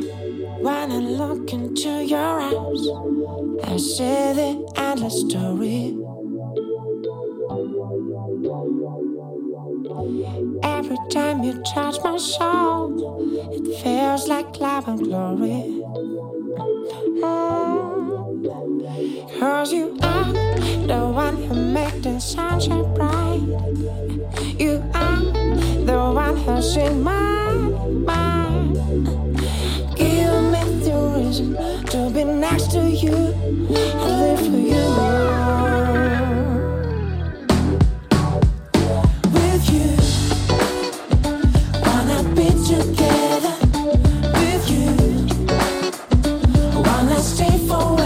When I look into your eyes, I see the endless story. Every time you touch my soul, it feels like love and glory. Cause you are the one who makes the sunshine bright. You are the one who's in my mind. to be next to you and live for you. With you, wanna be together. With you, wanna stay for.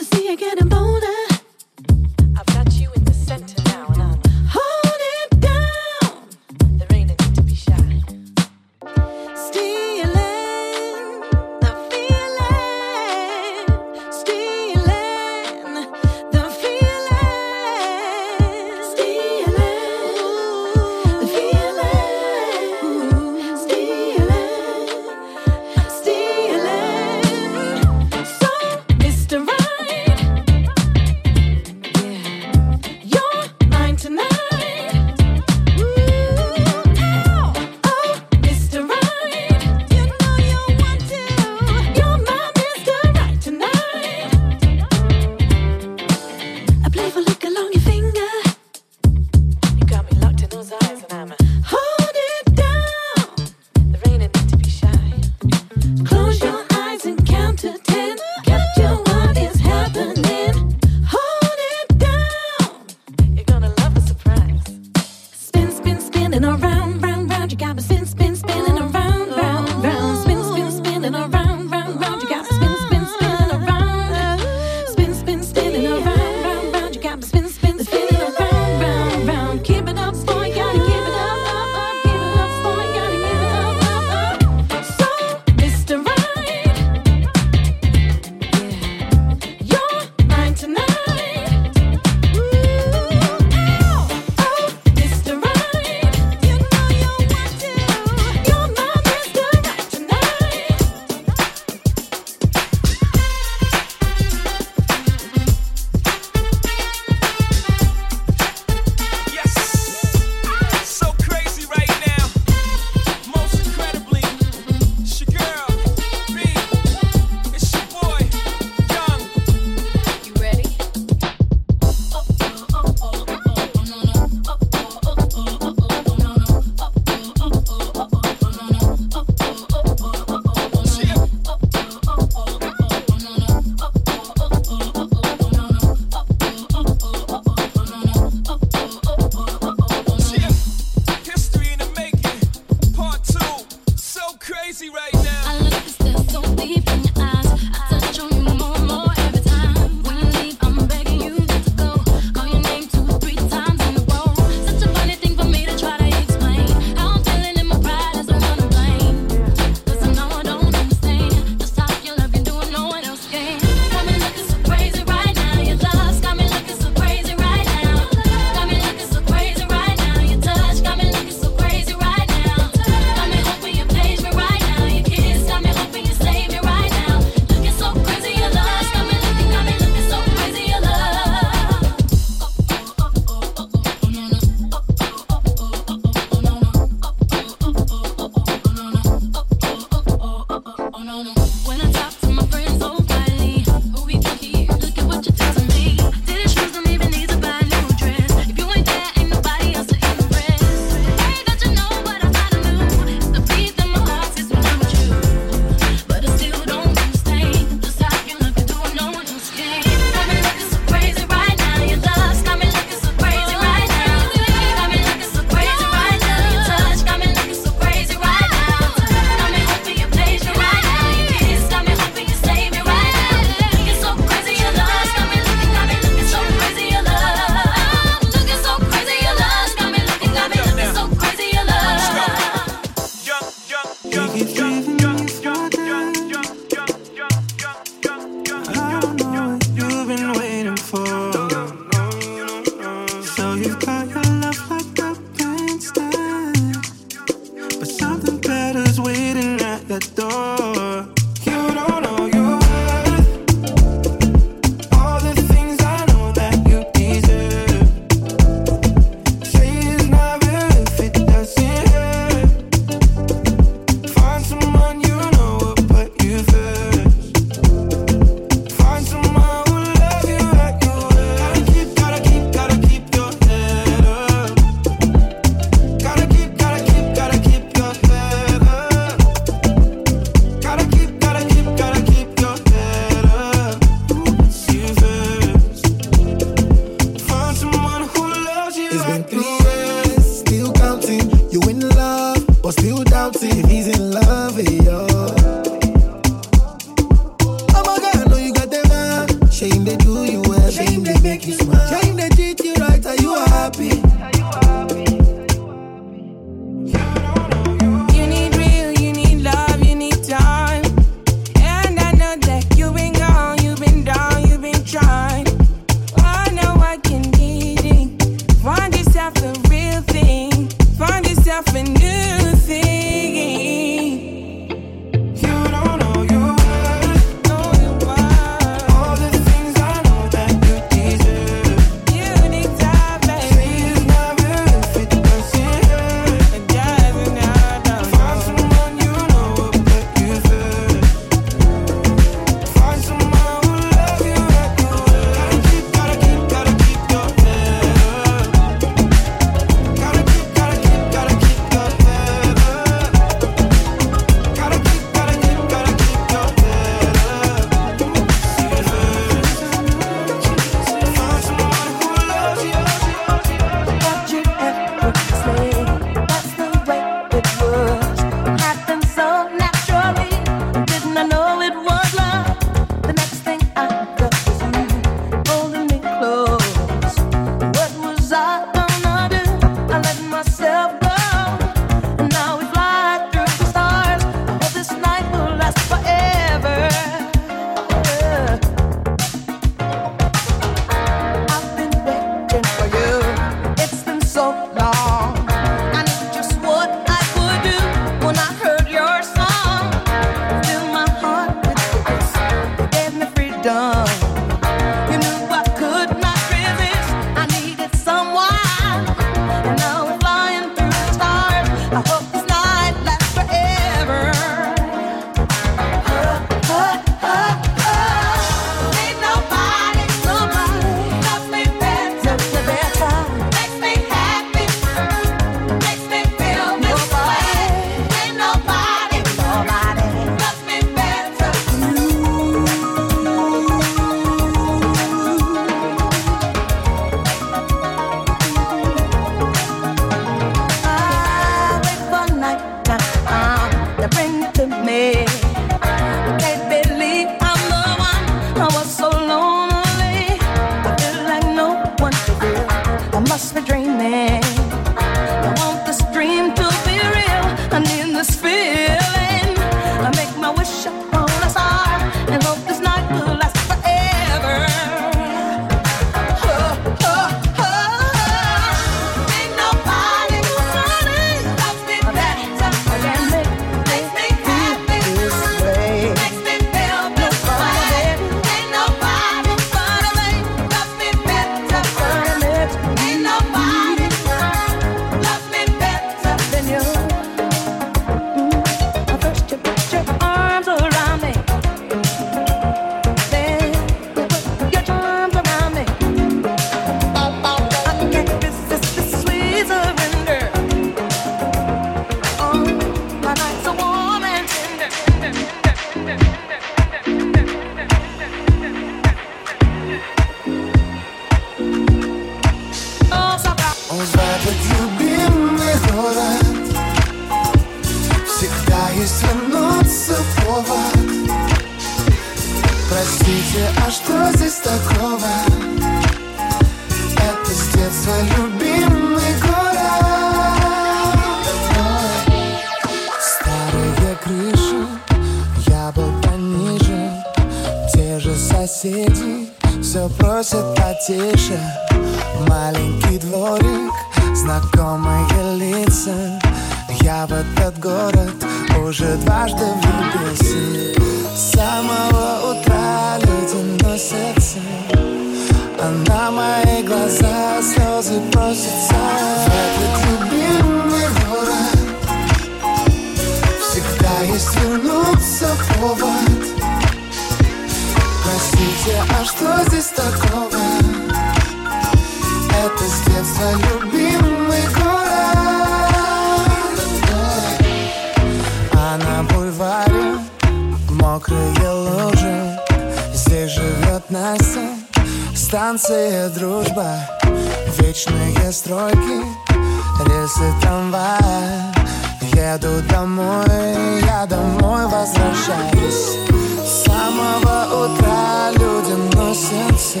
Рельсы трамвая Еду домой, я домой возвращаюсь. С самого утра люди носятся.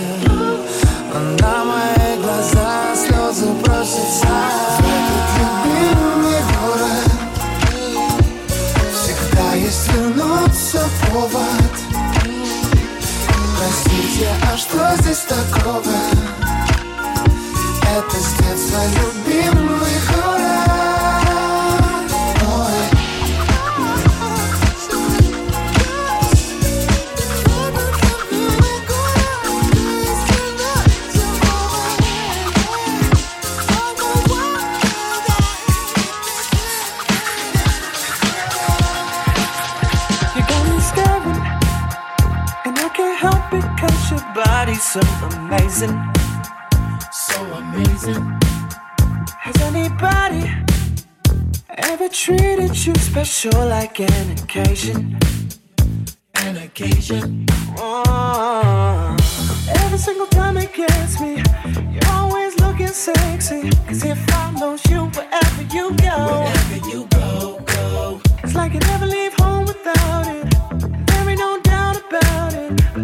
На мои глаза слезы просятся. В этот любимый город. Всегда есть вернуться повод. Простите, а что здесь такого? Это с детства любимый amazing. So amazing. Has anybody ever treated you special like an occasion? An occasion. Oh. Every single time it gets me, you're always looking sexy. Cause it follows you wherever you go. Wherever you go, go. It's like you never leave home without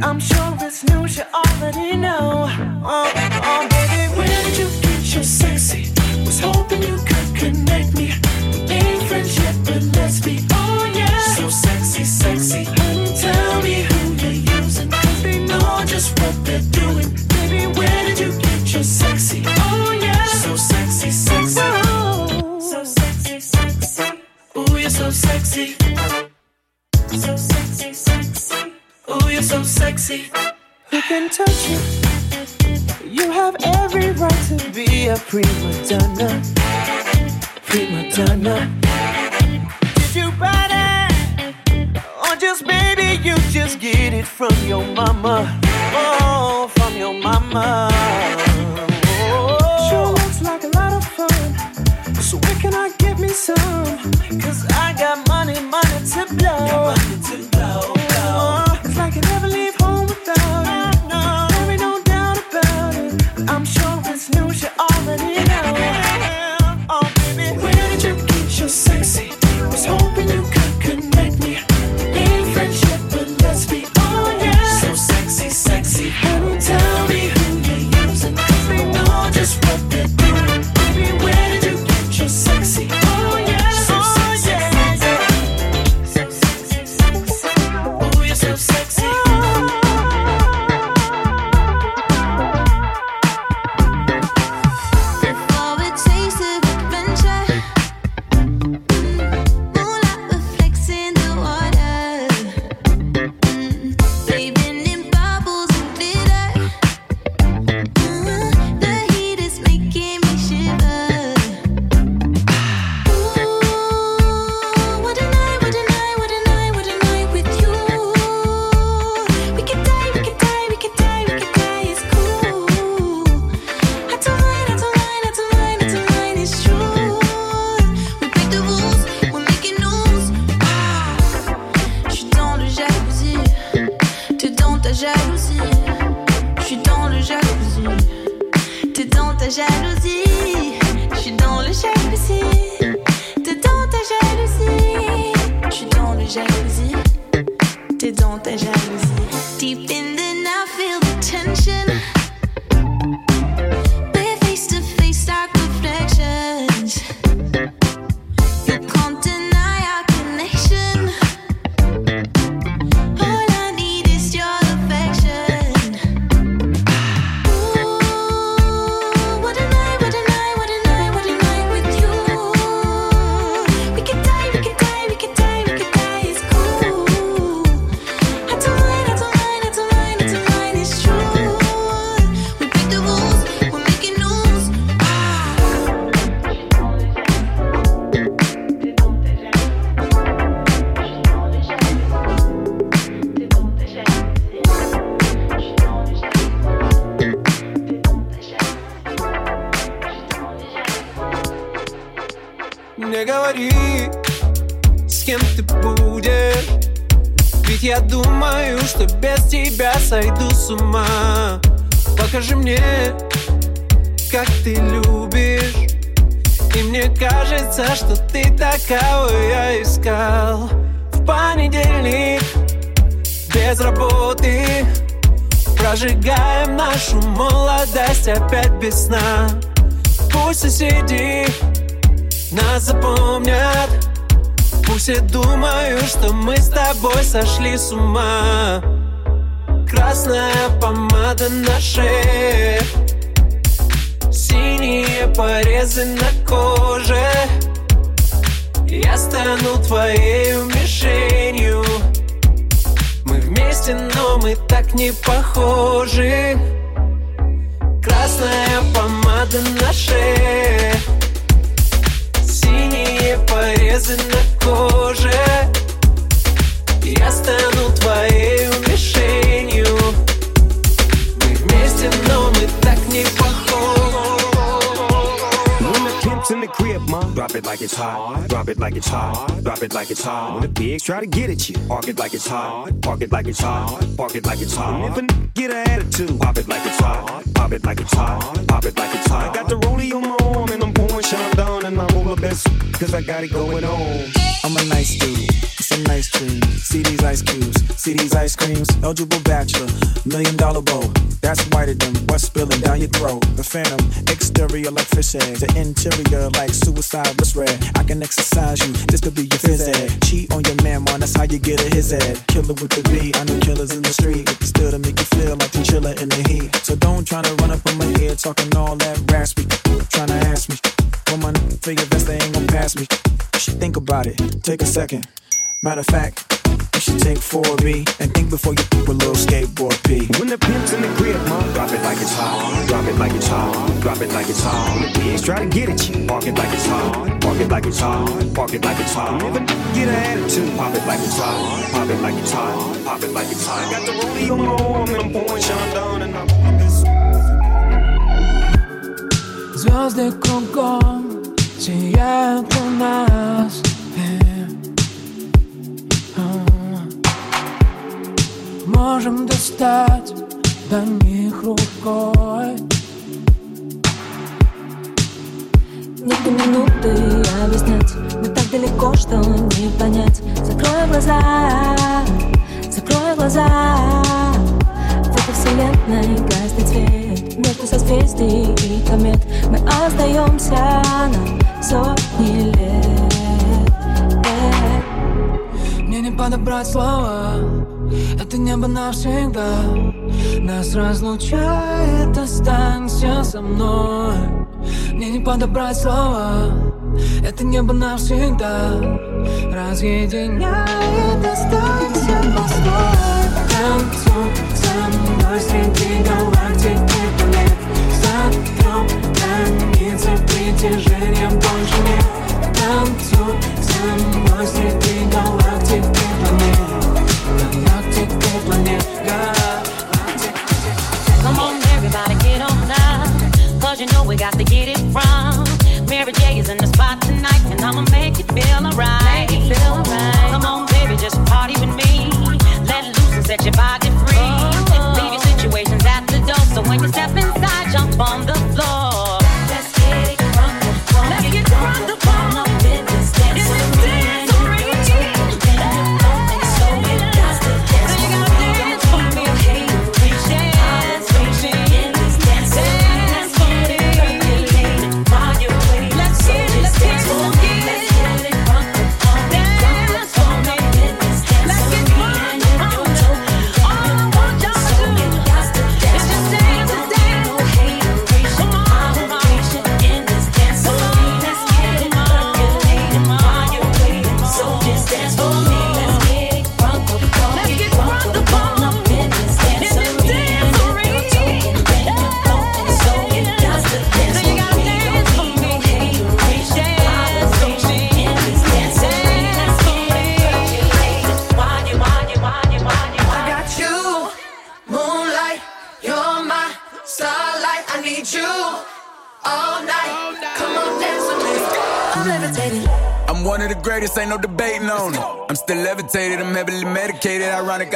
I'm sure it's news you already know. Oh, oh, baby, where did you get your sexy? Was hoping you could connect me. Ain't friends yet, but let's be, oh yeah. So sexy, sexy. Honey, tell me who you're using. Cause they know just what they're doing. Baby, where did you get your sexy? Oh yeah. So sexy, sexy. So sexy, sexy. Ooh, you're so sexy. Ooh, you're so sexy. Who can touch you? You have every right to be a prima donna. Prima donna. Did you buy that? Or just baby, you just get it from your mama. Oh, from your mama. Oh. Sure looks like a lot of fun. So where can I get me some? Cause I got money, money to blow. Oh, It's like you never leave ты такого я искал В понедельник без работы. Прожигаем нашу молодость опять без сна. Пусть соседи нас запомнят. Пусть все думают, что мы с тобой сошли с ума. Красная помада на шее. Синие порезы на коже Я стану твоей мишенью. Мы вместе, но мы так не похожи. Красная помада на шее. Синие порезы на коже. Я стану твоей мишенью drop it like it's hot. Drop it like it's hot. Drop it like it's hot. When the pigs try to get at you, park it like it's hot. Park it like it's hot. Park it like it's hot. If a n- get an attitude, pop it like it's hot. Pop it like it's hot. Pop it like it's hot. I got the rollie on my arm and I'm pouring down and I'm over best cause I got it going on. I'm a nice dude, some nice dreams. See these ice cubes, see these ice creams. Eligible bachelor, million dollar bow. That's whiter than what's spilling down your throat. The phantom, exterior like fish eggs, the interior like suicide was red. I can exercise you, this could be your phys ed. Cheat on your man, man, that's how you get a his head. Killer with the B, I know killers in the street. But Still to make you feel like you chiller in the heat. So don't try to run up on my head talking all that raspy. Trying to ask me, my figure vest, they ain't gon' pass me. You should think about it, take a second. Matter of fact, you should take 4B and think before you a little skateboard P. When the pimp's in the crib, ma, drop it like it's hot. Drop it like it's hot. Drop it like it's hot. The pigs try to get at you, park it like it's hot. Park it like it's hot. Park it like it's hot. If a n- get an attitude, pop it like it's hot. Pop it like it's hot. Pop it like it's hot. Got the rollie on my arm and I'm pouring Chandon and I'm Звезды кругом сияют у нас а. Можем достать до них рукой. Нет минуты объяснять Мы так далеко, что не понять. Закрой глаза, закрой глаза. В этой вселенной гаснет свет Между созвездий и комет Мы остаемся на сотни лет. Э, Мне не подобрать слова Это небо навсегда. Нас разлучает, останься со мной. Мне не подобрать слова Это небо навсегда. Разъединяет, останься постой. Танцуй со мной среди галактик и планет Сотрем границы притяжения больше нет Танцуй со мной среди галактик и планет Галактик и планет Галактик Come on, everybody, get on now. Cause you know we got to get it from. Mary J is in the spot tonight, and I'ma make you feel alright.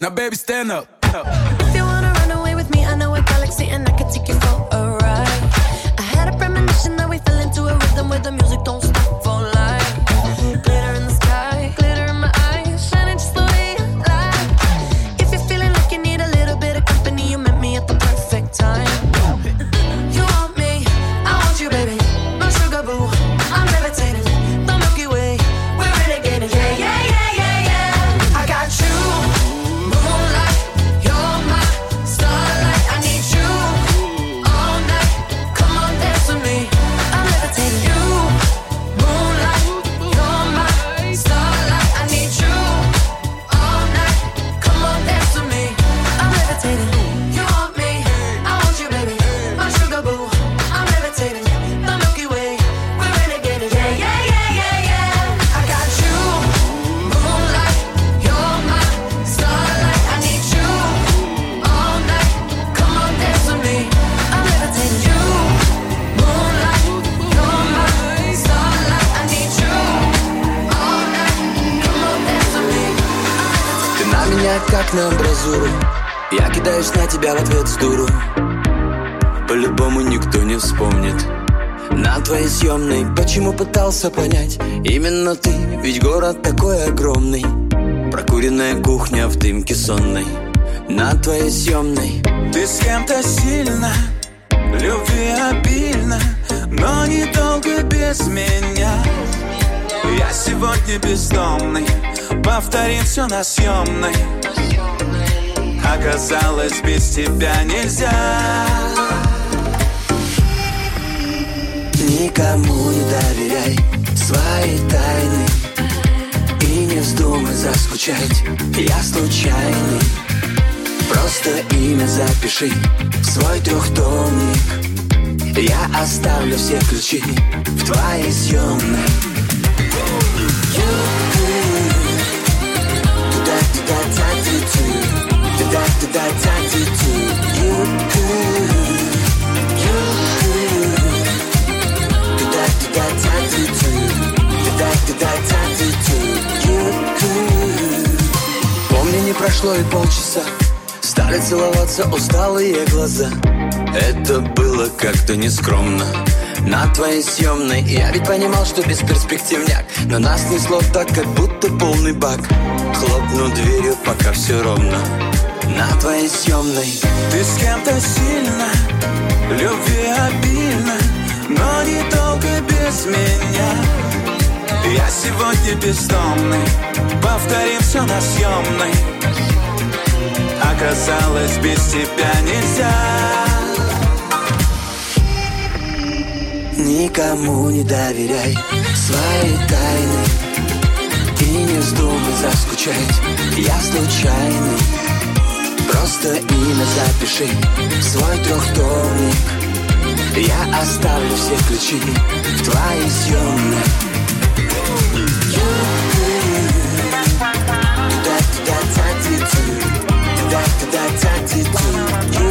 Now, baby, stand up. If you wanna run away with me, I know a galaxy and I can take you for a ride. I had a premonition that we fell into a rhythm where the music don't stop на амбразуру Я кидаюсь на тебя в ответ с дуру. По-любому никто не вспомнит. На твоей съемной Почему пытался понять? Именно ты, ведь город такой огромный. Прокуренная кухня в дымке сонной. На твоей съемной. Ты с кем-то сильно, любви обильно, но недолго без меня. Я сегодня бездомный, повторим все на съемной. Оказалось, без тебя нельзя. Никому не доверяй свои тайны. И не вздумай заскучать, я случайный. Просто имя запиши в свой трехтомник. Я оставлю все ключи в твоей съемной. Туда-туда-та-ти-ту, прошло и полчаса. Стали целоваться усталые глаза. Это было как-то нескромно. На твоей съемной Я ведь понимал, что бесперспективняк. Но нас несло так, как будто полный бак. Хлопну дверью, пока все ровно. На твоей съемной. Ты с кем-то сильно, любви обильно, но недолго без меня. Я сегодня бездомный, повторим все на съемной. Оказалось, без тебя нельзя. Никому не доверяй свои тайны. И не вздумай заскучать, я случайный. Просто имя запиши в свой трехтомник. Я оставлю все ключи в твоей съемной attitude. You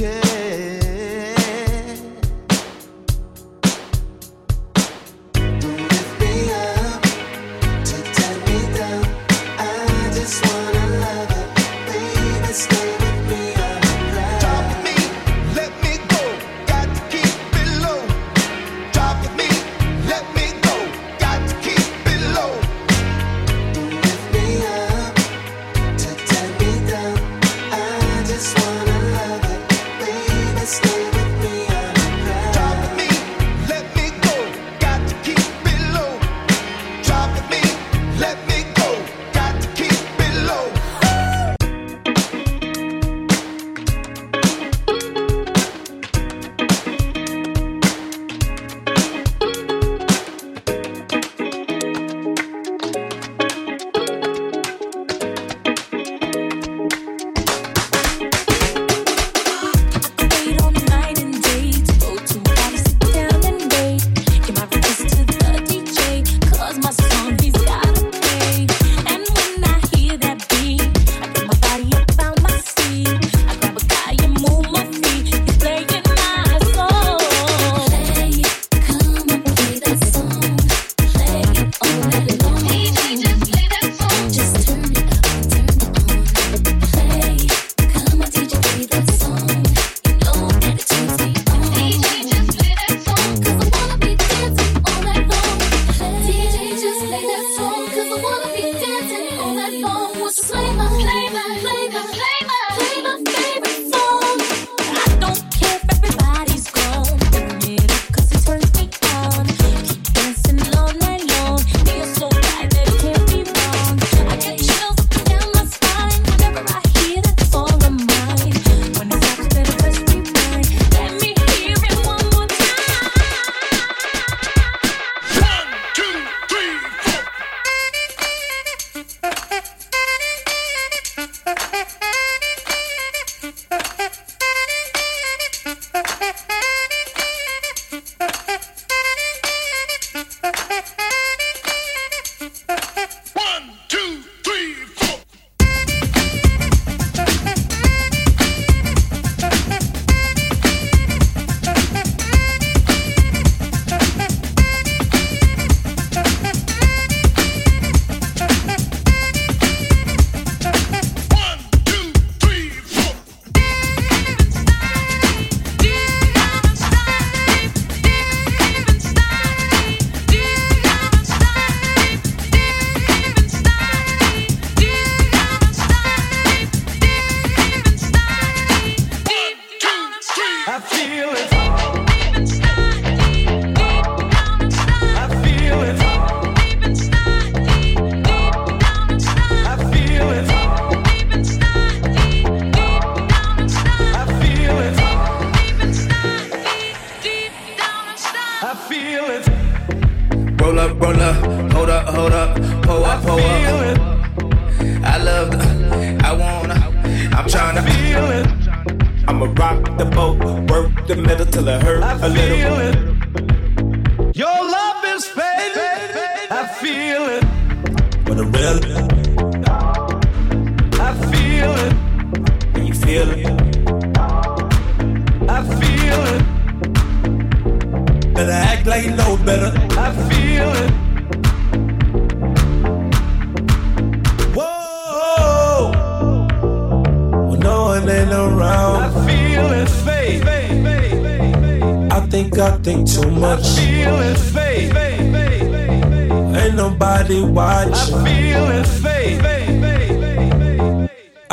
care.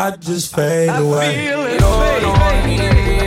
I just fade away. Feel it fade.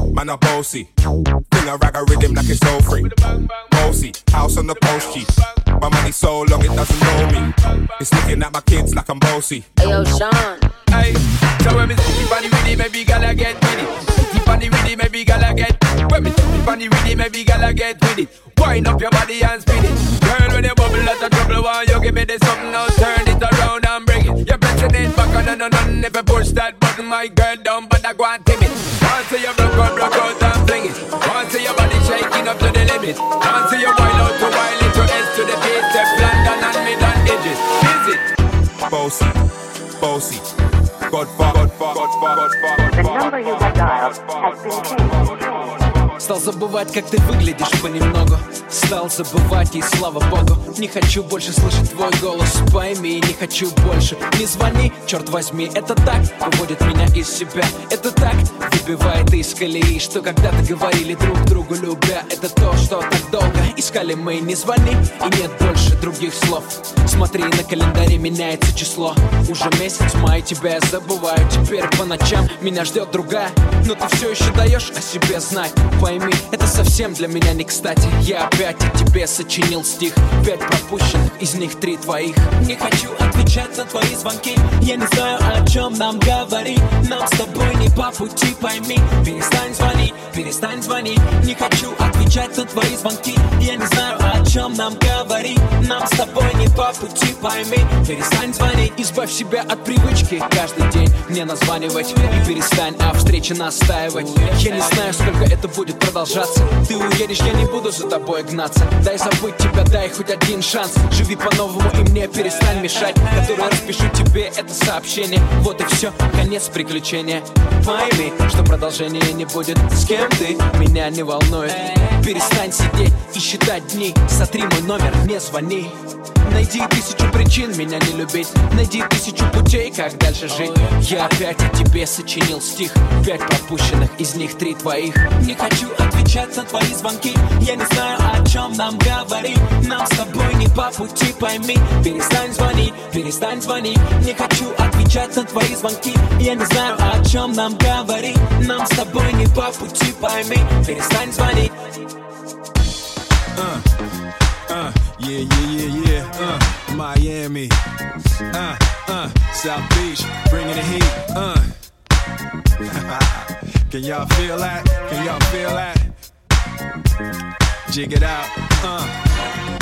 man a bossy. Fling a rag a rhythm like it's all free. Bossy, house on the coast G. My money so long it doesn't know me. It's looking at my kids like I'm bossy. hey yo, Sean. Hey, so when me see the with it, maybe gala get with it. See the with it, maybe gala get. When me see the with it, maybe gala get with it. Wind up your body and spin it. Girl, when you bubble out of trouble, why you give me this something now? Turn it around and bring it. You're pressing it back on and on and if you push that button, my girl down, but I go and tame it. Want to up to the limit. Want to you wild out to wild it to S to the base, step London and mid and edges. Is it? Bossy, bossy. Godfather, Godfather, Godfather, The number you have dialed has been changed. Стал забывать, как ты выглядишь понемногу. Стал забывать, и слава богу Не хочу больше слышать твой голос. Пойми, не хочу больше. Не звони, черт возьми, это так Выводит меня из себя. Это так выбивает из колеи Что когда-то говорили друг другу любя. Это то, что так долго искали мы. Не звони, и нет больше других слов. Смотри, на календаре меняется число. Уже месяц май, тебя забываю. Теперь по ночам меня ждет другая. Но ты все еще даешь о себе знать. Пойми, это совсем для меня не кстати. Я опять о тебе сочинил стих. Пять пропущенных, из них три твоих. Не хочу отвечать на твои звонки. Я не знаю, о чем нам говорить Нам с тобой не по пути, пойми. Перестань звонить, перестань звонить Не хочу отвечать на твои звонки. Я не знаю, о чем нам говорить Нам с тобой не по пути, пойми. Перестань звонить Избавь себя от привычки. Каждый день мне названивать. И перестань о встрече настаивать. Я не знаю, сколько это будет продолжаться. Ты уедешь, я не буду за тобой гнаться. Дай забыть тебя, дай хоть один шанс. Живи по-новому и мне перестань мешать. Который распишу тебе это сообщение. Вот и все, конец приключения. Пойми, что продолжения не будет. С кем ты, меня не волнует. Перестань сидеть и считать дни. Сотри мой номер, не звони. Найди тысячу причин меня не любить. Найди тысячу путей, как дальше жить. Я опять о тебе сочинил стих. Пять пропущенных, из них три твоих. Не хочу отвечать на твои звонки Я не знаю, о чем нам говорить Нам с тобой не по пути, пойми Перестань звонить, перестань звонить Не хочу отвечать на твои звонки Я не знаю, о чем нам говорить Нам с тобой не по пути, пойми Перестань звонить Uh, uh, yeah, yeah, yeah, yeah. Uh, Miami. Uh, uh, South Beach, bringing the heat. Uh. Can y'all feel that? Can y'all feel that? Jig it out. Uh.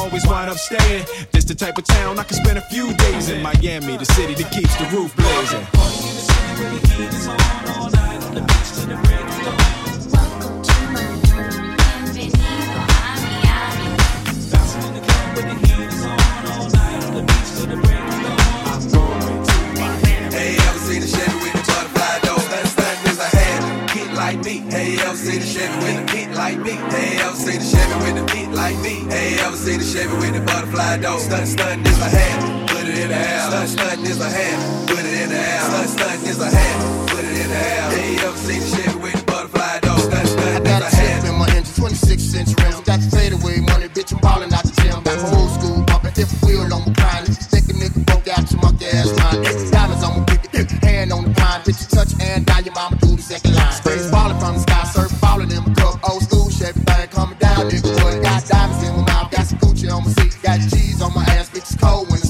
always wind up staying. This the type of town I can spend a few days in. Miami, the city that keeps the roof blazing. Hey, like me. Hey, ever seen a Chevy with a pit like me? Hey, ever seen a Chevy with a pit like me? Hey, ever seen a Chevy with the butterfly door? Stunt, stunt is a hand, put it in the air. Stunt, stunt is a hand, put it in the air. Stunt, stunt is a hand, put it in the air. Hey, ever seen a Chevy with the butterfly door? Stunt, stunt is Got a a hand. in my engine, 26 inch rims. Got the fadeaway money, bitch. I'm ballin' out the gym. Back from old school, bumpin' fifth wheel on my grind. Think a nigga broke out your monkey ass mind, eight dollars on my pick. Hand on the pine, bitch. You touch and down your mama do the second line. Sprays down, got diamonds in my mouth, got some Gucci on my seat, got G's on my ass, bitch. It's cold when the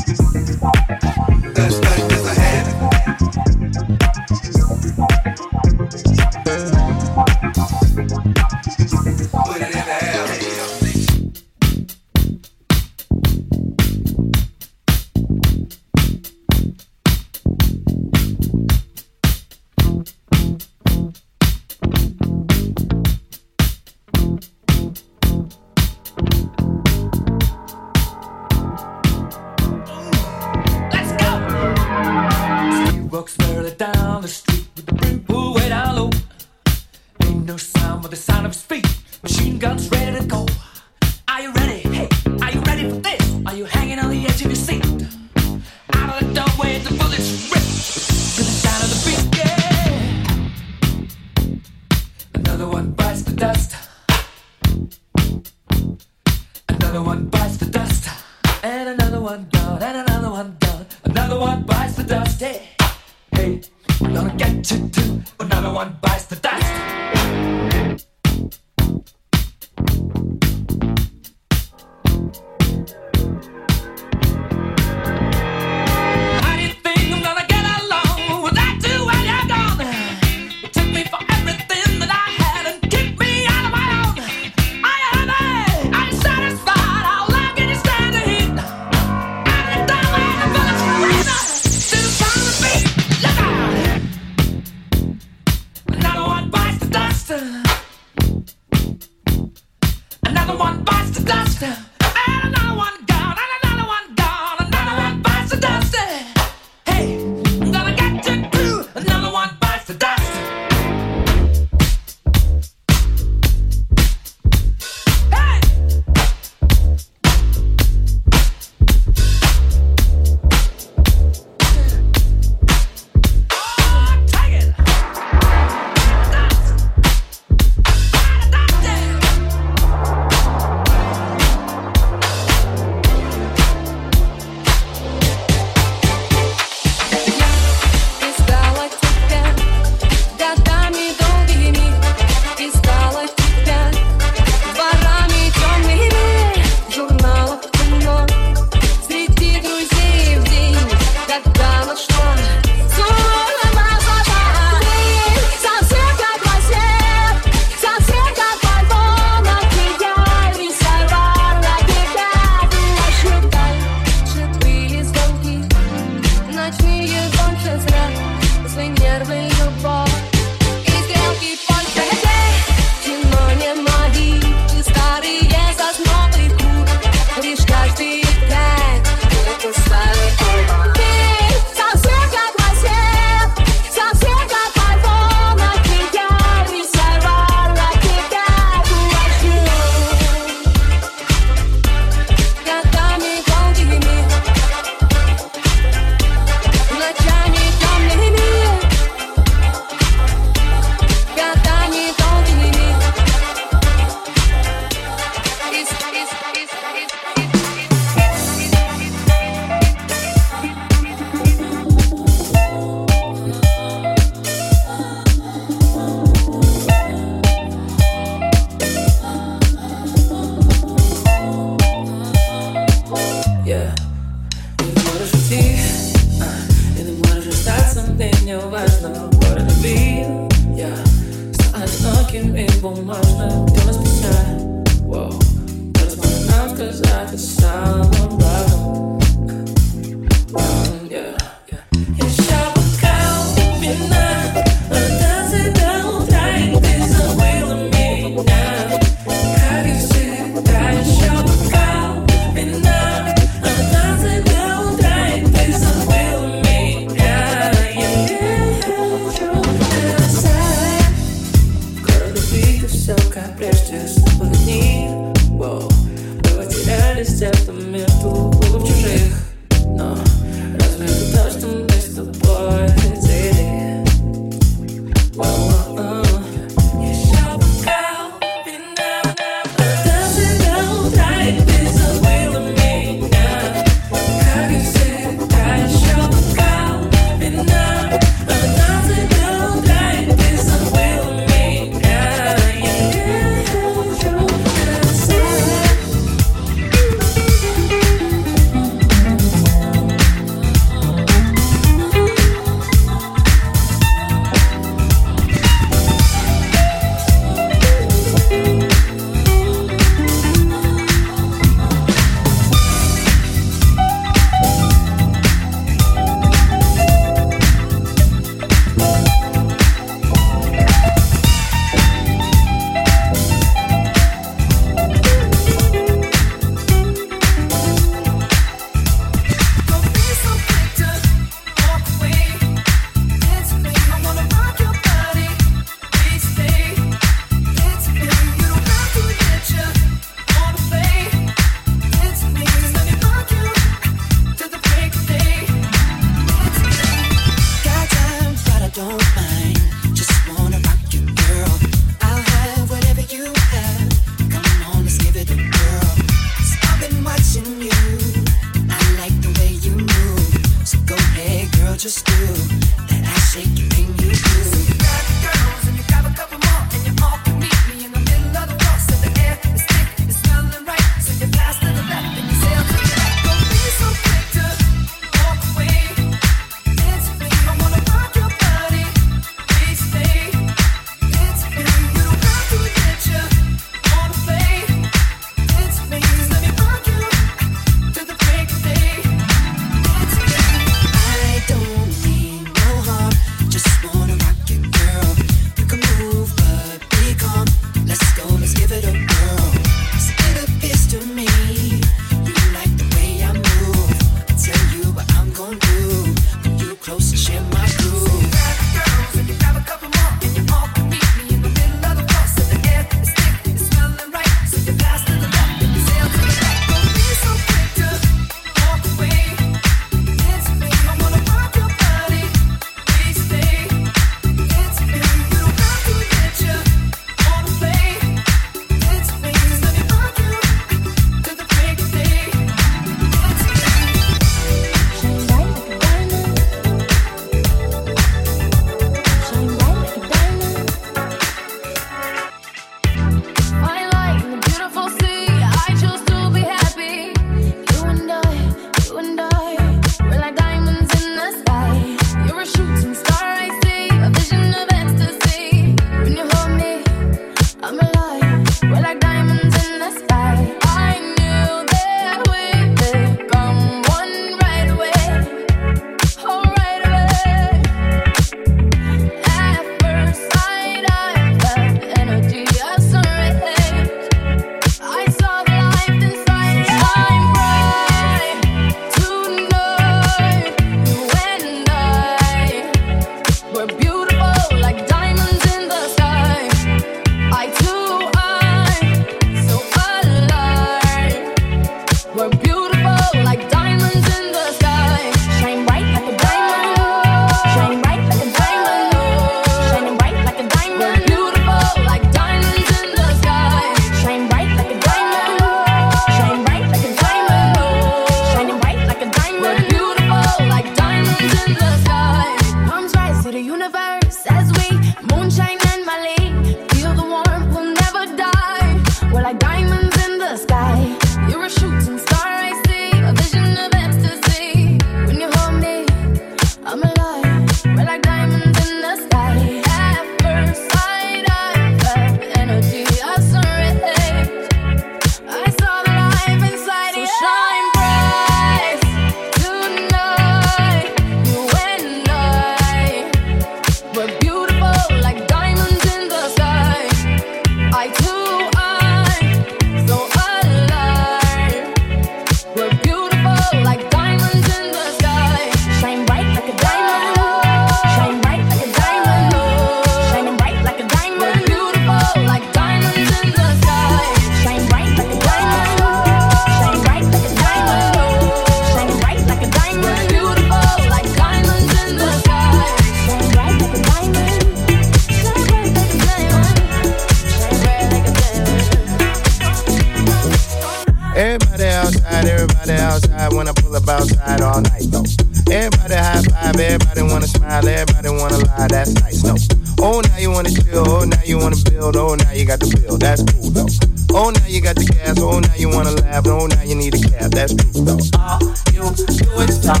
everybody outside when I pull up outside all night though. Everybody high five, everybody wanna smile, everybody wanna lie, that's nice though. Oh, now you wanna chill, oh, now you wanna build, oh, now you got the bill, that's cool though. Oh, now you got the gas, oh, now you wanna laugh, oh, now you need a cab, that's cool though. All you do is talk,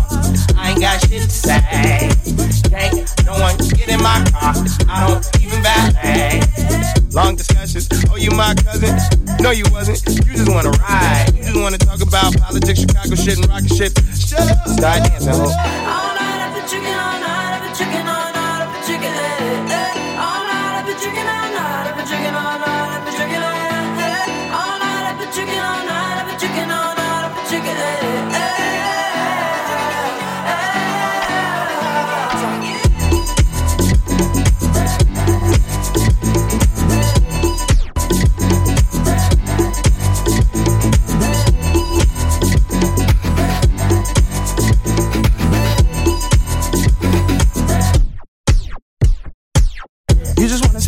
I ain't got shit to say. Can't no one get in my car, I don't even valet. Long discussions, oh, you my cousin? No, you wasn't, you just wanna ride. You just wanna talk about politics, Chicago shit, and rocket shit. Shut up, start dancing, ho. All night I've been chicken,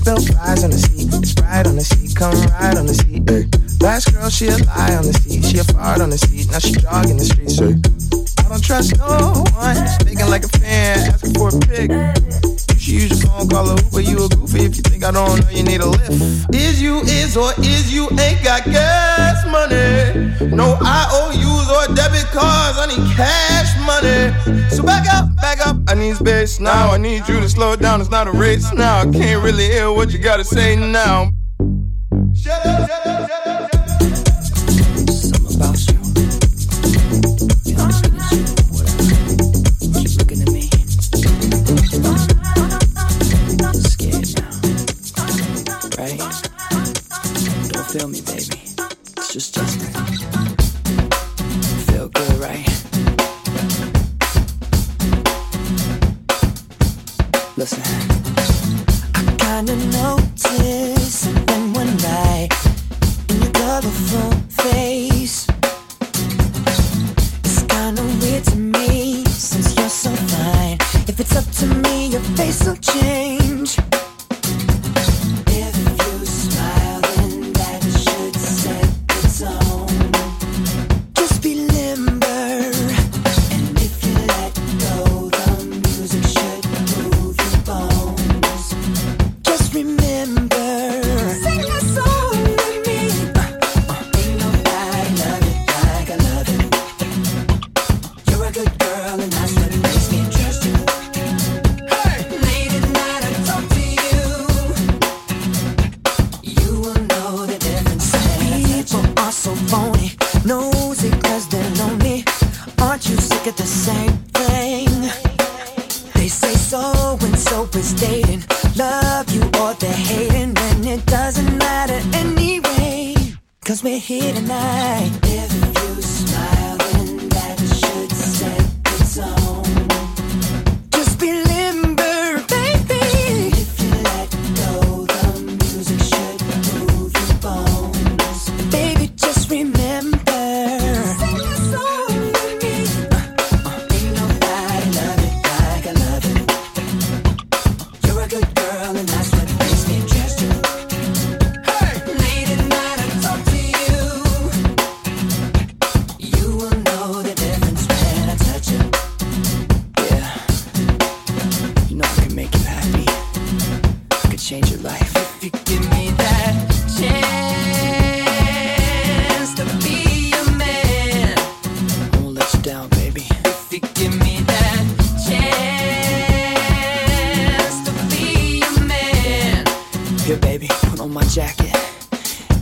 spill fries on the seat, Sprite on the seat, come ride on the seat. Last girl, she a lie on the seat, she a fart on the seat, now she jogging the streets. I don't trust no one, thinking like a fan, asking for a pic. You should use your phone, call a Uber, you a goofy if you think I don't know you need a lift. Is you is or is you ain't got gas money? No IOUs or debit cards, I need cash money. So back up, back up, I need space now. I need you to slow it down, it's not a race now. I can't really hear what you gotta say now. Shut up, shut up, shut up, shut up. Something about you. Feel me, baby. It's just Justin. Feel good, right? Listen.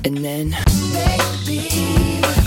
And then. Baby,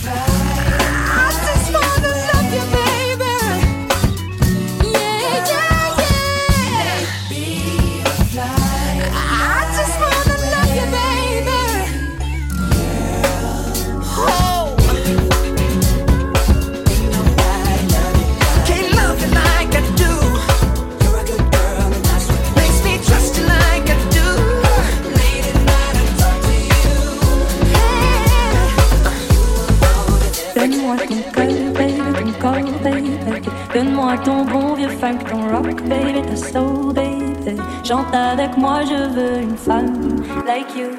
Donne-moi ton bon vieux funk, ton rock, baby, ta soul, baby. Chante avec moi, je veux une femme like you.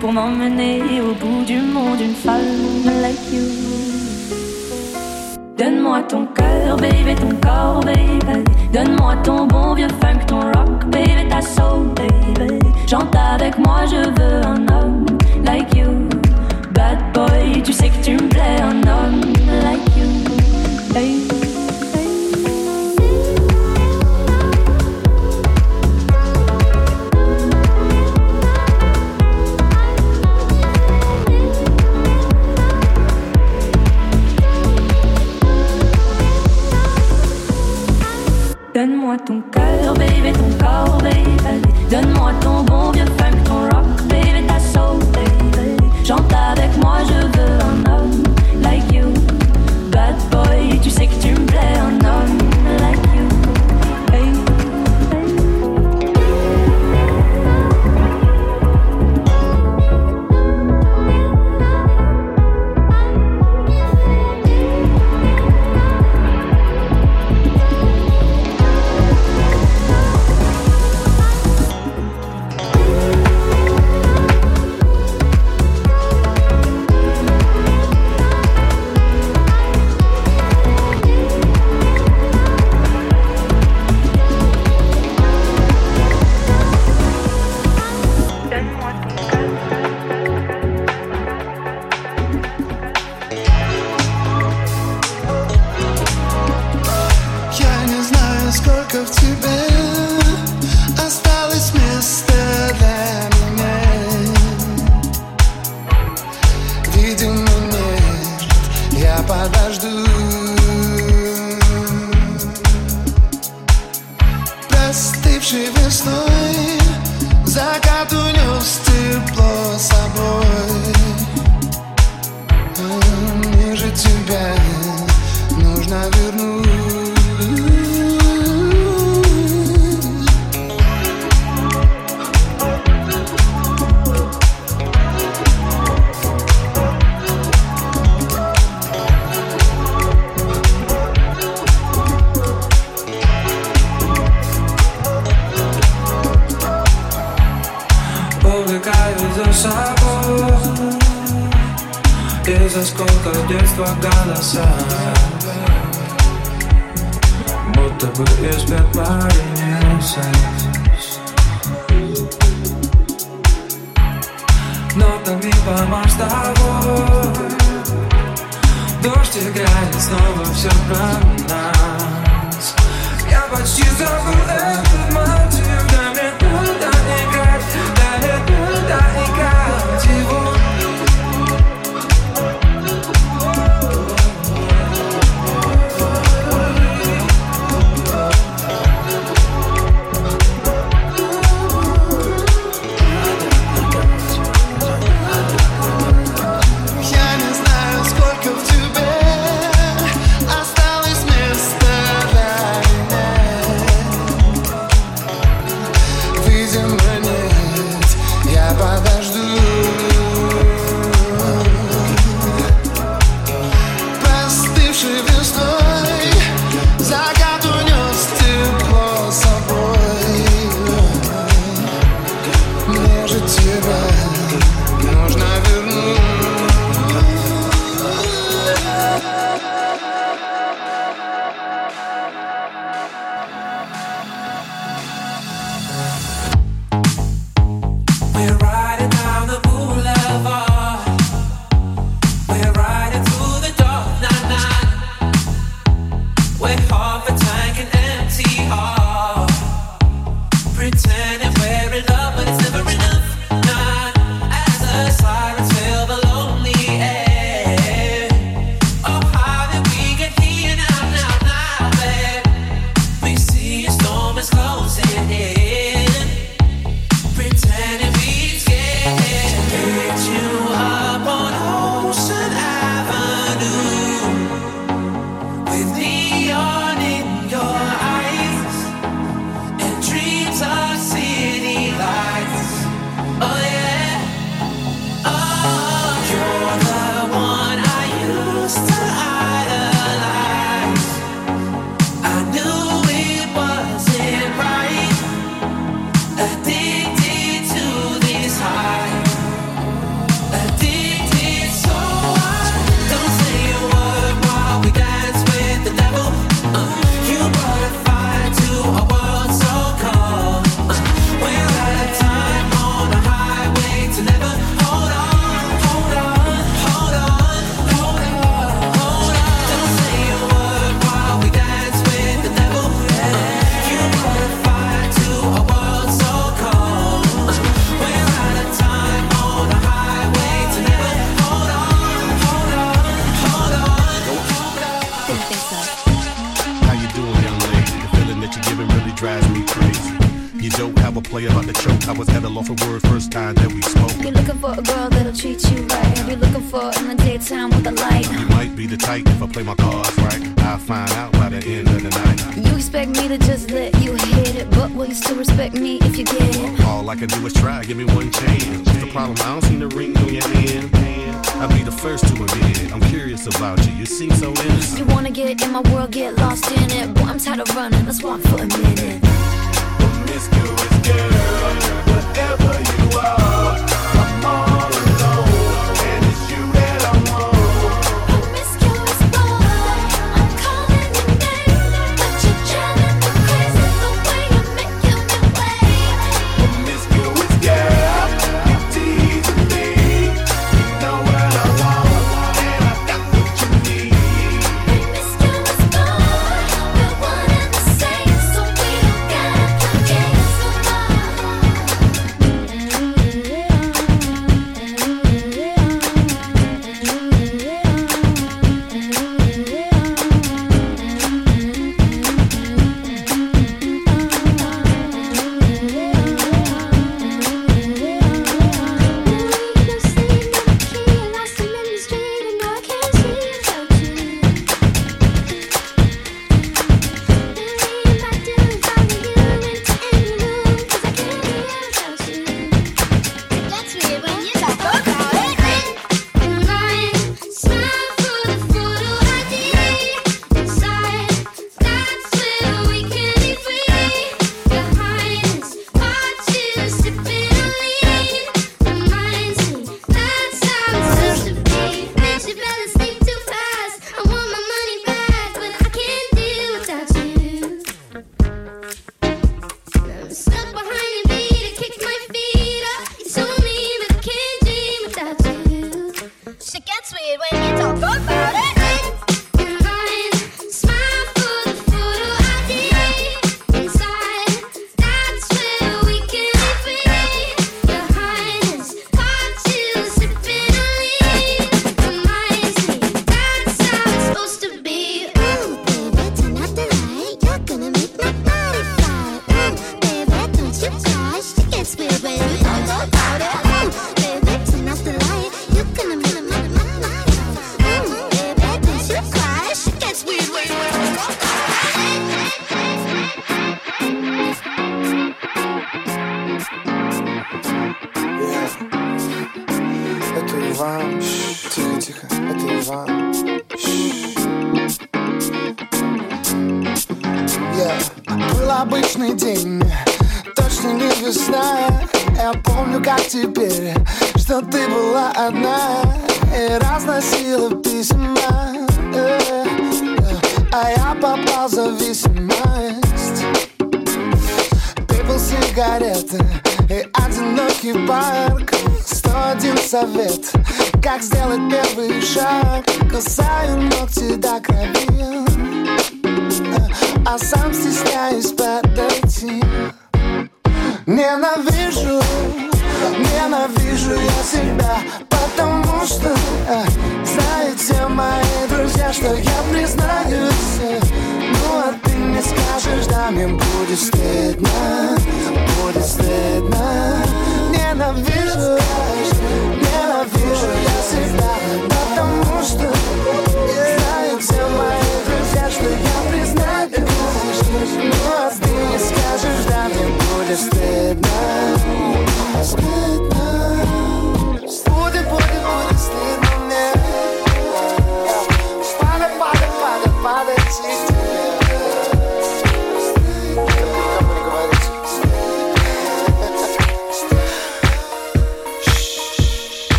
Pour m'emmener au bout du monde, une femme like you. Donne-moi ton cœur, baby, ton corps, baby. Donne-moi ton bon vieux funk, ton rock, baby, ta soul, baby. Chante avec moi, je veux un homme like you. Bad boy, tu sais que tu me plais, un homme like you. Hey. Donne-moi ton cœur, baby, ton corps, baby. Donne-moi ton bon vieux funk, ton rock, baby, ta soul, baby. Chante avec moi, je veux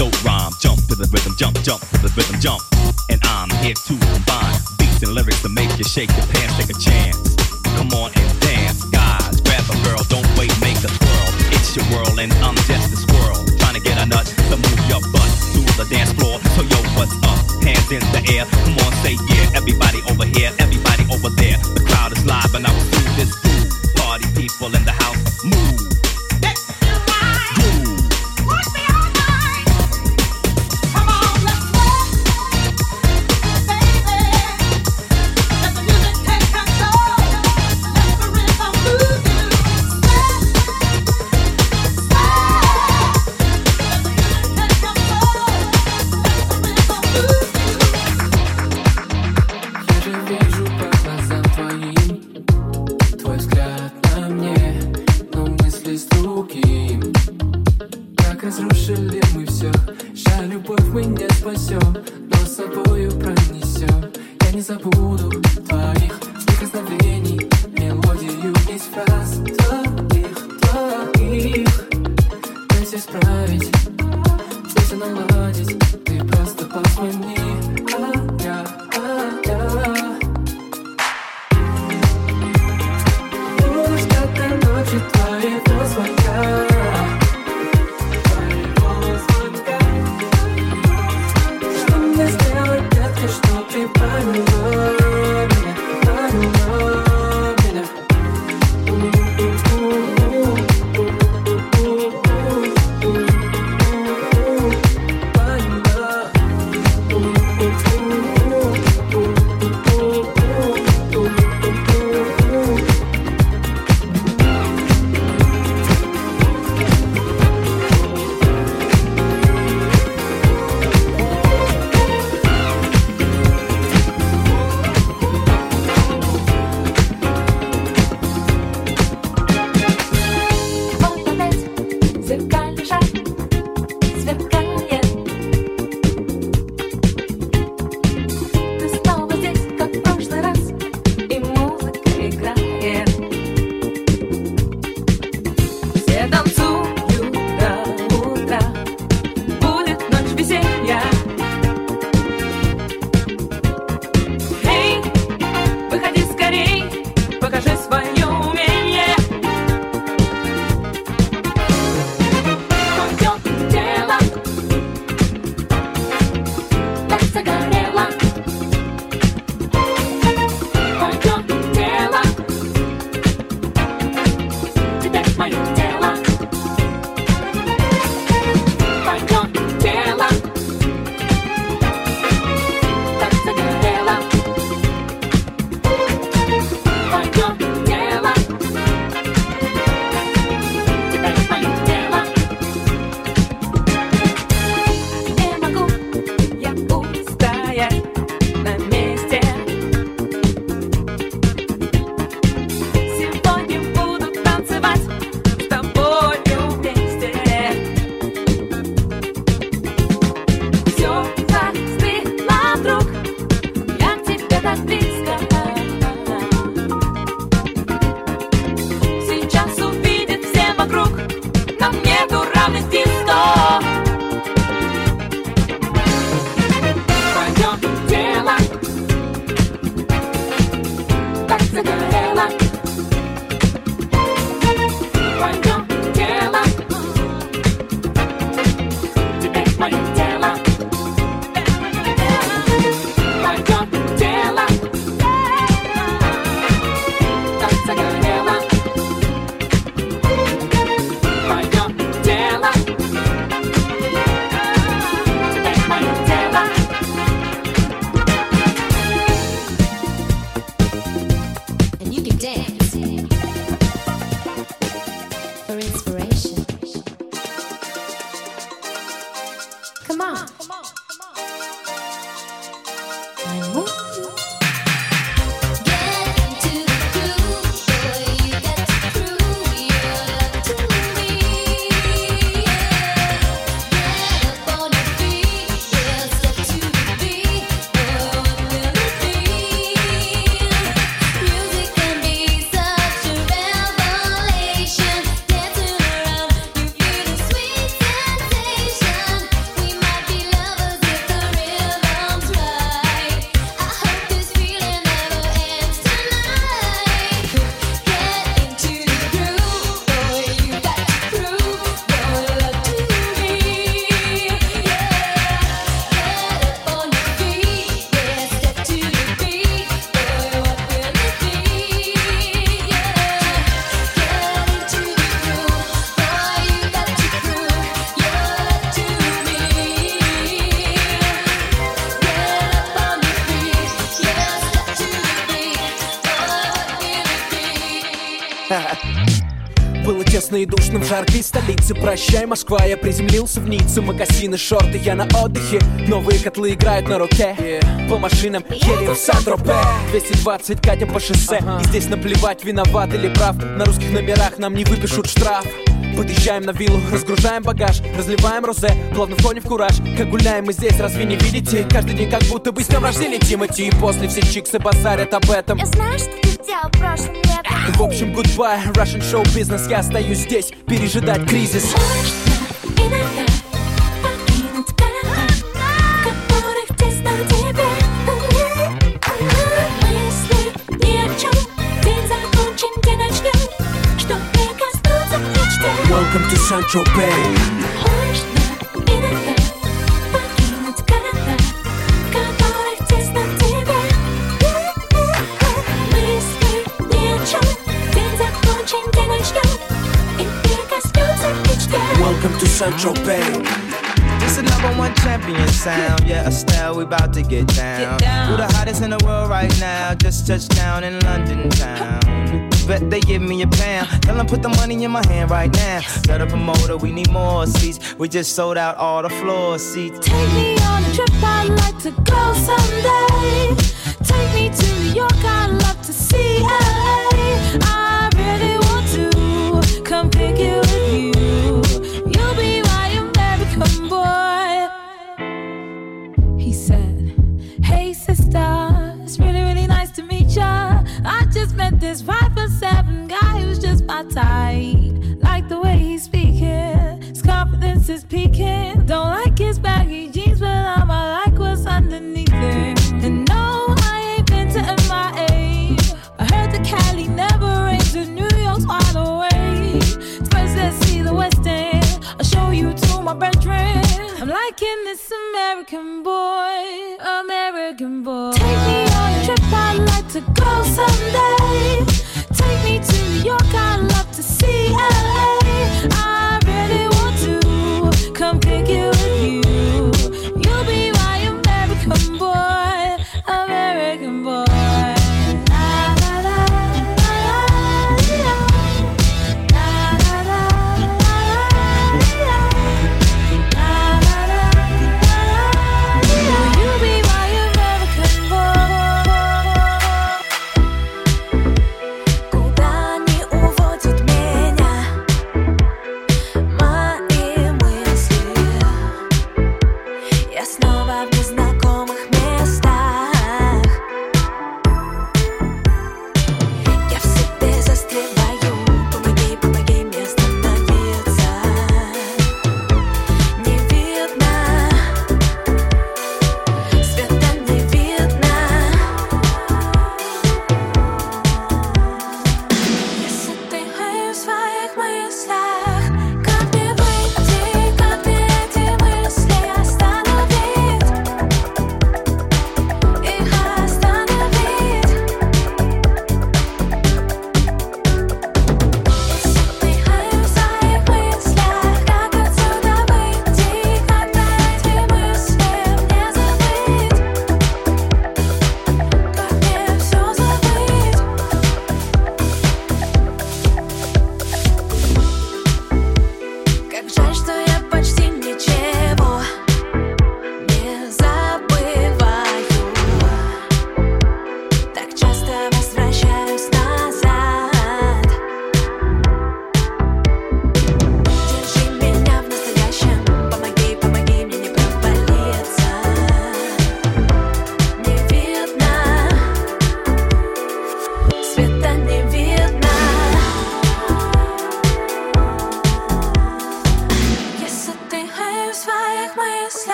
dope rhyme. Jump to the rhythm, jump, jump to the rhythm, jump. And I'm here to combine beats and lyrics to make you shake your pants, take a chance. Come on and dance, guys. Grab a girl, don't wait, make a twirl. It's your world and I'm just a squirrel trying to get a nut to move your butt to the dance floor. So yo, what's up? Hands in the air. Come on. Столице. Прощай, Москва, я приземлился в Ницце. Магазины, шорты, я на отдыхе. Новые котлы играют на руке. По машинам едем в Сан-Тропе 220 катим по шоссе. И здесь наплевать, виноват или прав. На русских номерах нам не выпишут штраф. Подъезжаем на виллу, разгружаем багаж Разливаем розе, плавно входим в кураж. Как гуляем мы здесь, разве не видите? Каждый день как будто бы с днем рождения Тимати. И после все чиксы базарят об этом. Я знаю, что ты сделал прошлым летом в общем, goodbye, Russian show business. Я остаюсь здесь, пережидать кризис Welcome to Sancho Bay. To Saint-Tropez. This is number one champion sound. Yeah, Estelle, we about to get down. Who the hottest in the world right now? Just touched down in London town. Bet they give me a pound. Tell them put the money in my hand right now. Got a promoter, we need more seats. We just sold out all the floor seats. Take me on a trip, I'd like to go someday. Take me to New York, I'd love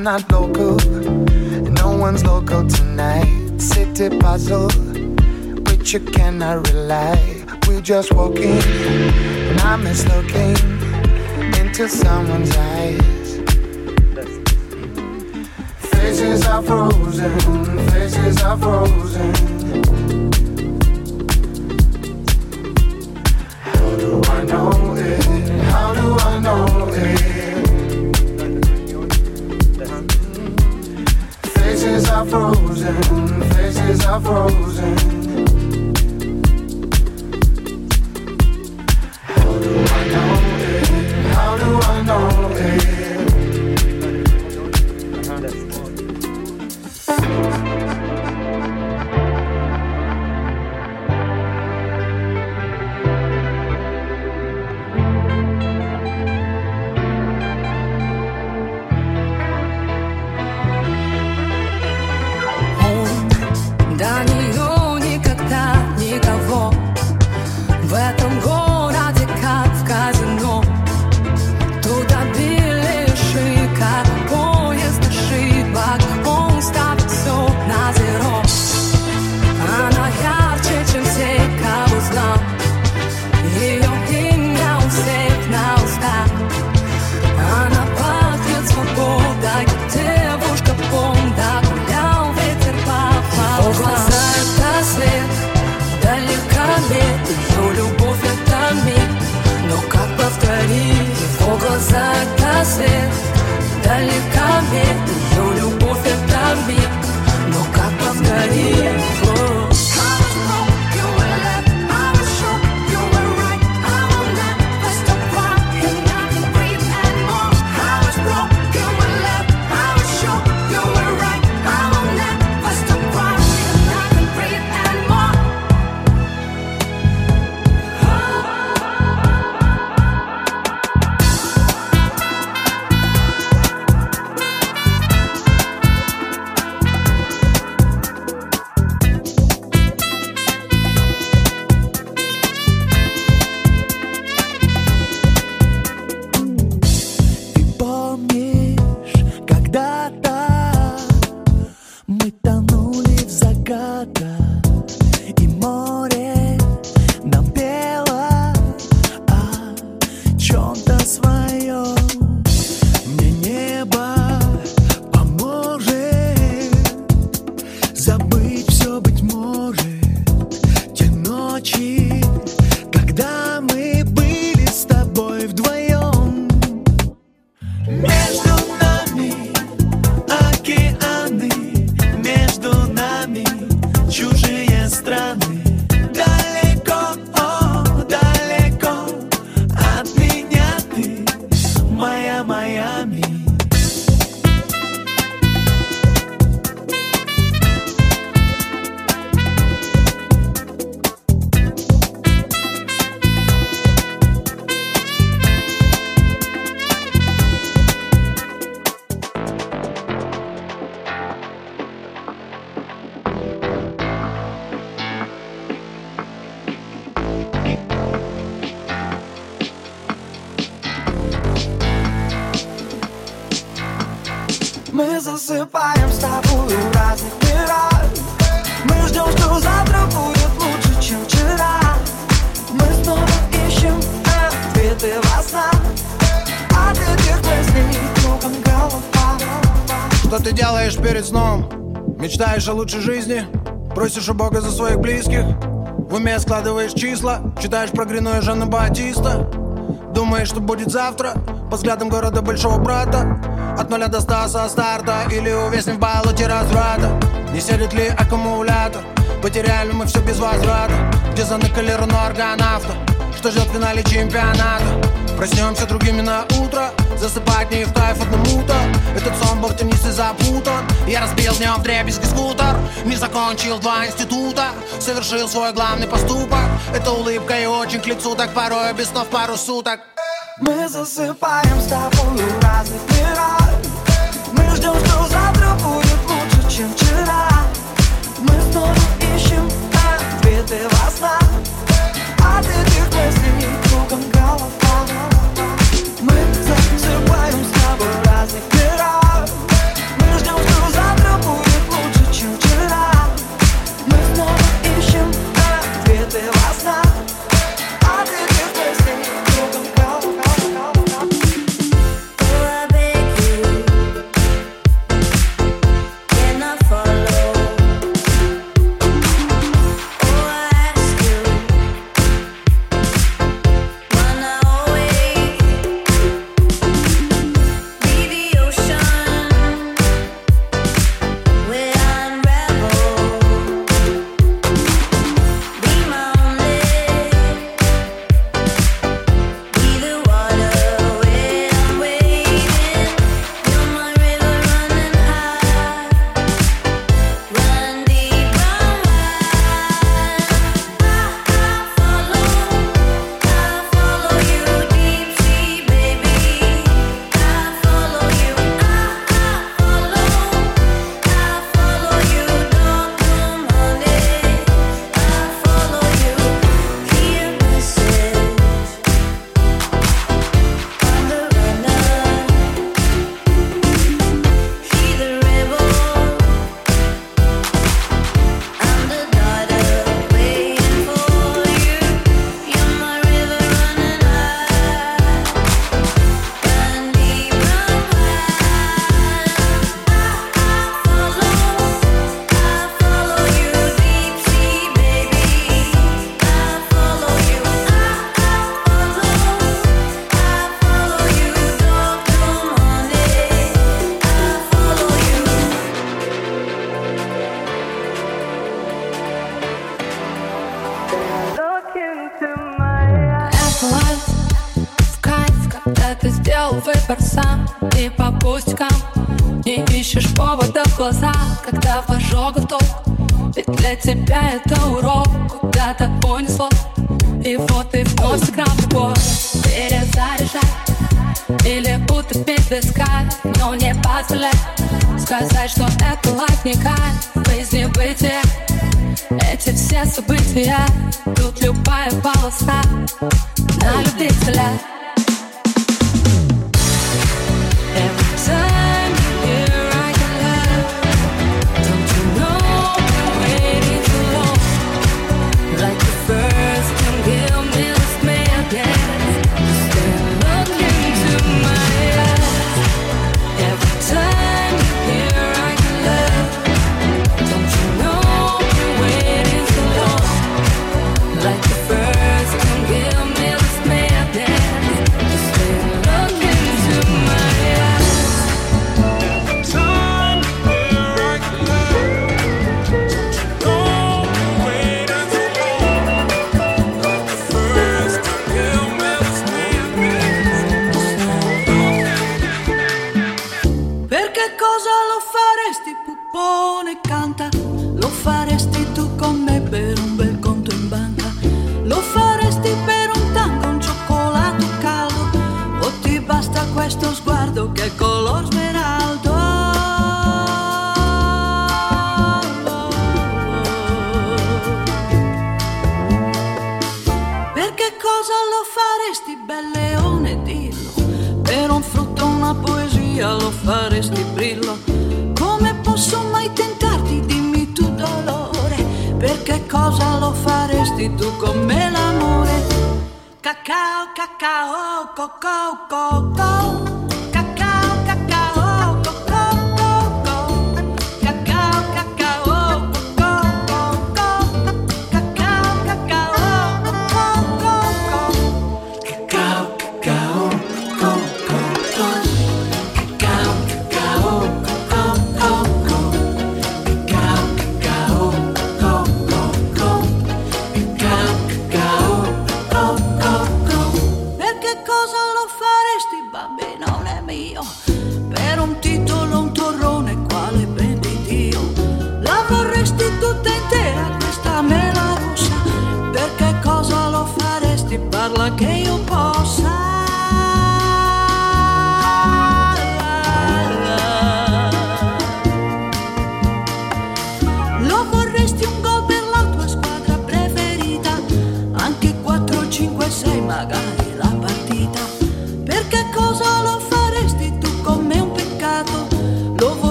I'm not local, no one's local tonight. City puzzle, which you cannot rely. We're just walking, and I miss looking into someone's eyes. Faces are frozen, faces are frozen. Are Мы засыпаем с тобой в разных мирах Мы ждем, что завтра будет лучше, чем вчера Мы снова ищем ответы во снах От этих мыслей кругом голова Что ты делаешь перед сном? Мечтаешь о лучшей жизни? Просишь у Бога за своих близких? В уме складываешь числа? Читаешь про Грино и Жанна Батиста? Думаешь, что будет завтра? По взглядам города большого брата От нуля до ста со старта Или увязнем в болоте разврата. Не сядет ли аккумулятор? Потеряли мы все без возврата. Где заныкали руну аргонавта Что ждет в финале чемпионата? Проснемся другими на утро. Засыпать не в кайф одному-то Этот сон был в темнице запутан. Я разбил в дребезги скутер. Не закончил два института. Совершил свой главный поступок. Это улыбка и очень к лицу. Так порой без снов пару суток. Мы засыпаем с тобой разных чем вчера. Мы снова ищем ответы во снах. От этих мыслей кругом голова. Мы засыпаем с тобой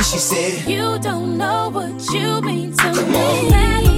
she said, You don't know what you mean to Come me. On.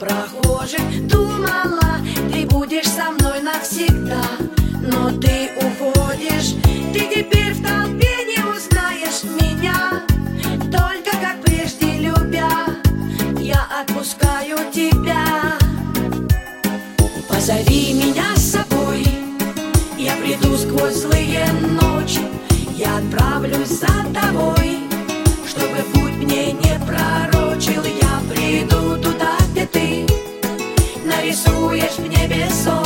прохожих. Думала, ты будешь со мной навсегда. Но ты уходишь, ты теперь в толпе не узнаешь меня. Только как прежде любя, я отпускаю тебя. Позови меня с собой, я приду сквозь злые ночи. Я отправлюсь за тобой. baby, so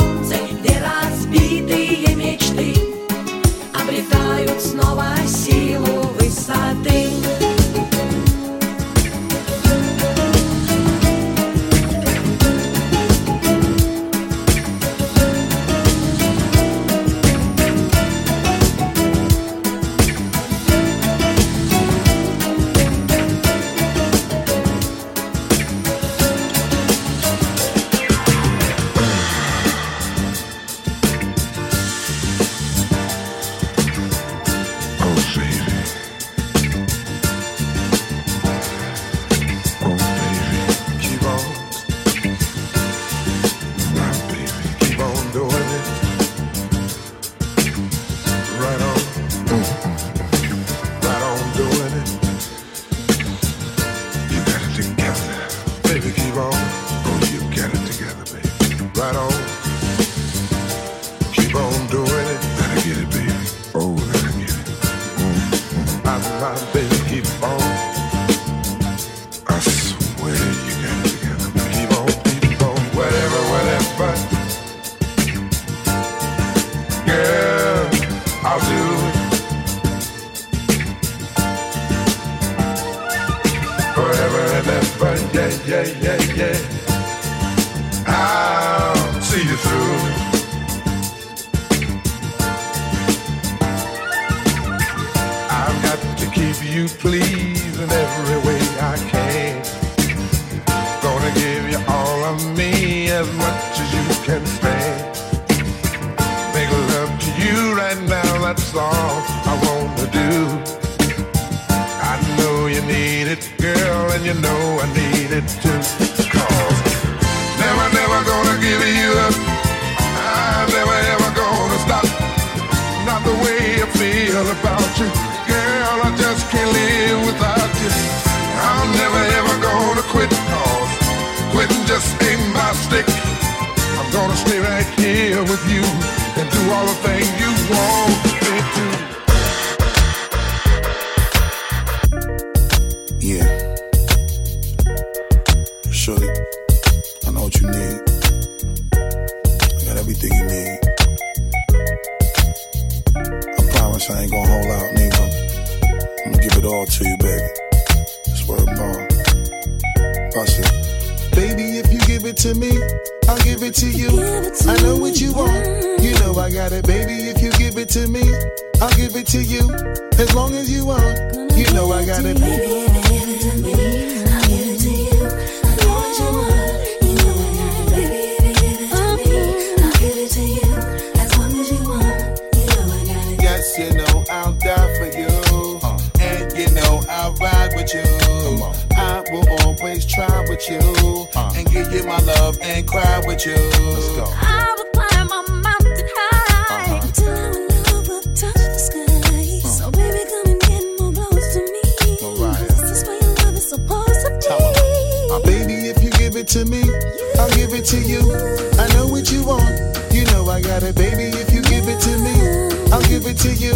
to you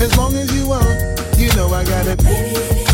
as long as you want. You know I got it.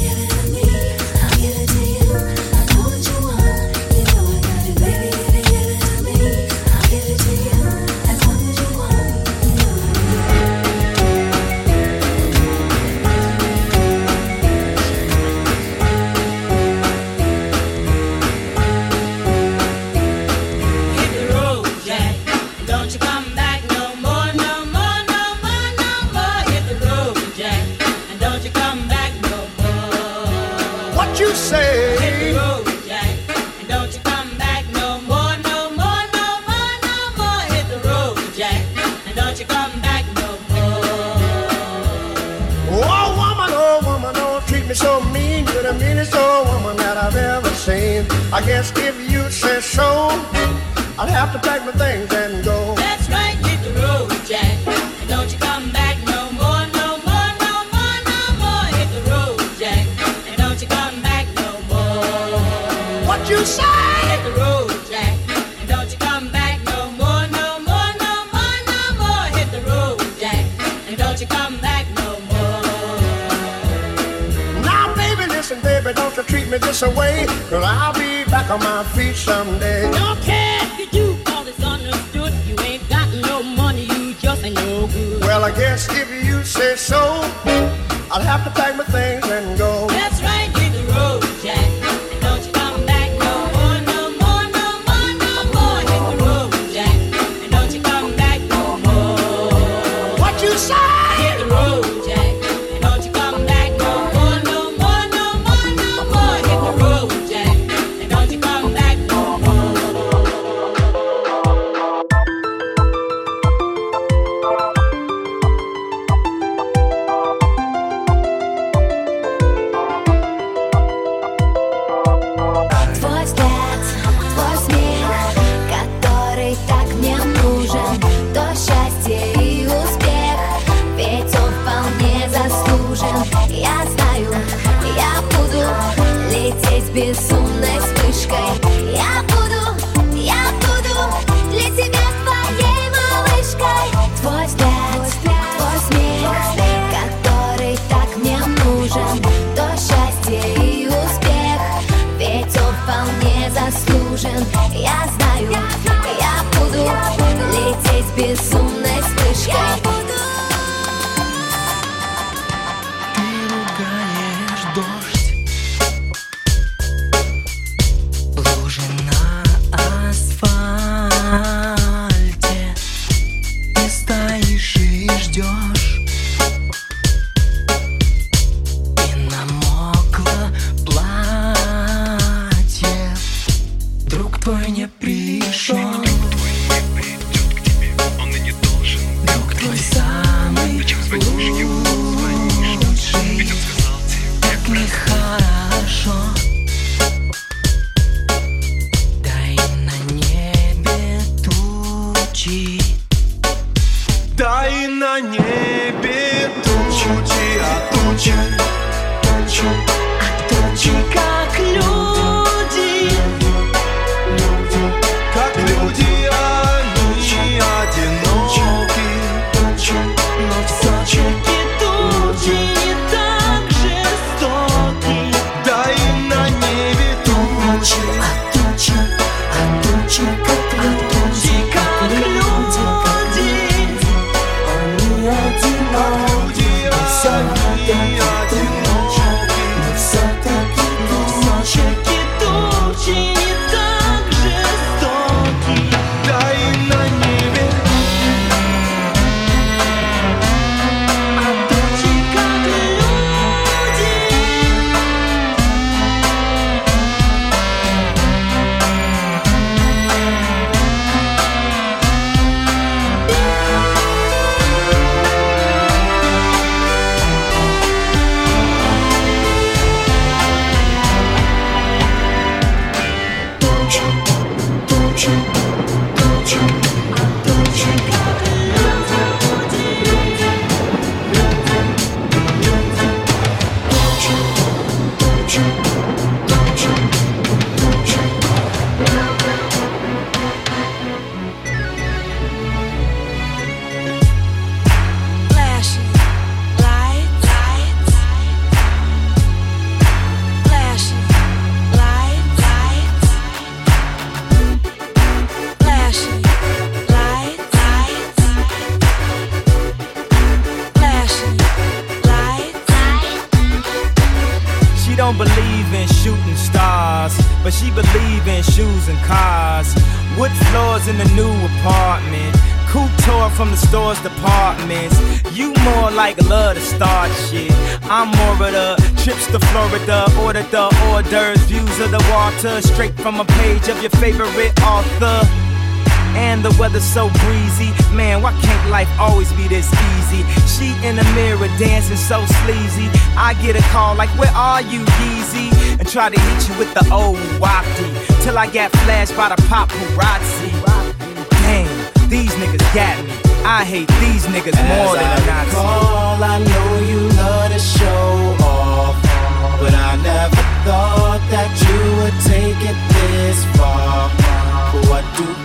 get a call like, Where are you, Yeezy? And try to hit you with the old wapty. Till I got flashed by the paparazzi. Damn, these niggas got me. I hate these niggas As more than I Nazi. recall, I know you love to show off, but I never thought that you would take it this far. What do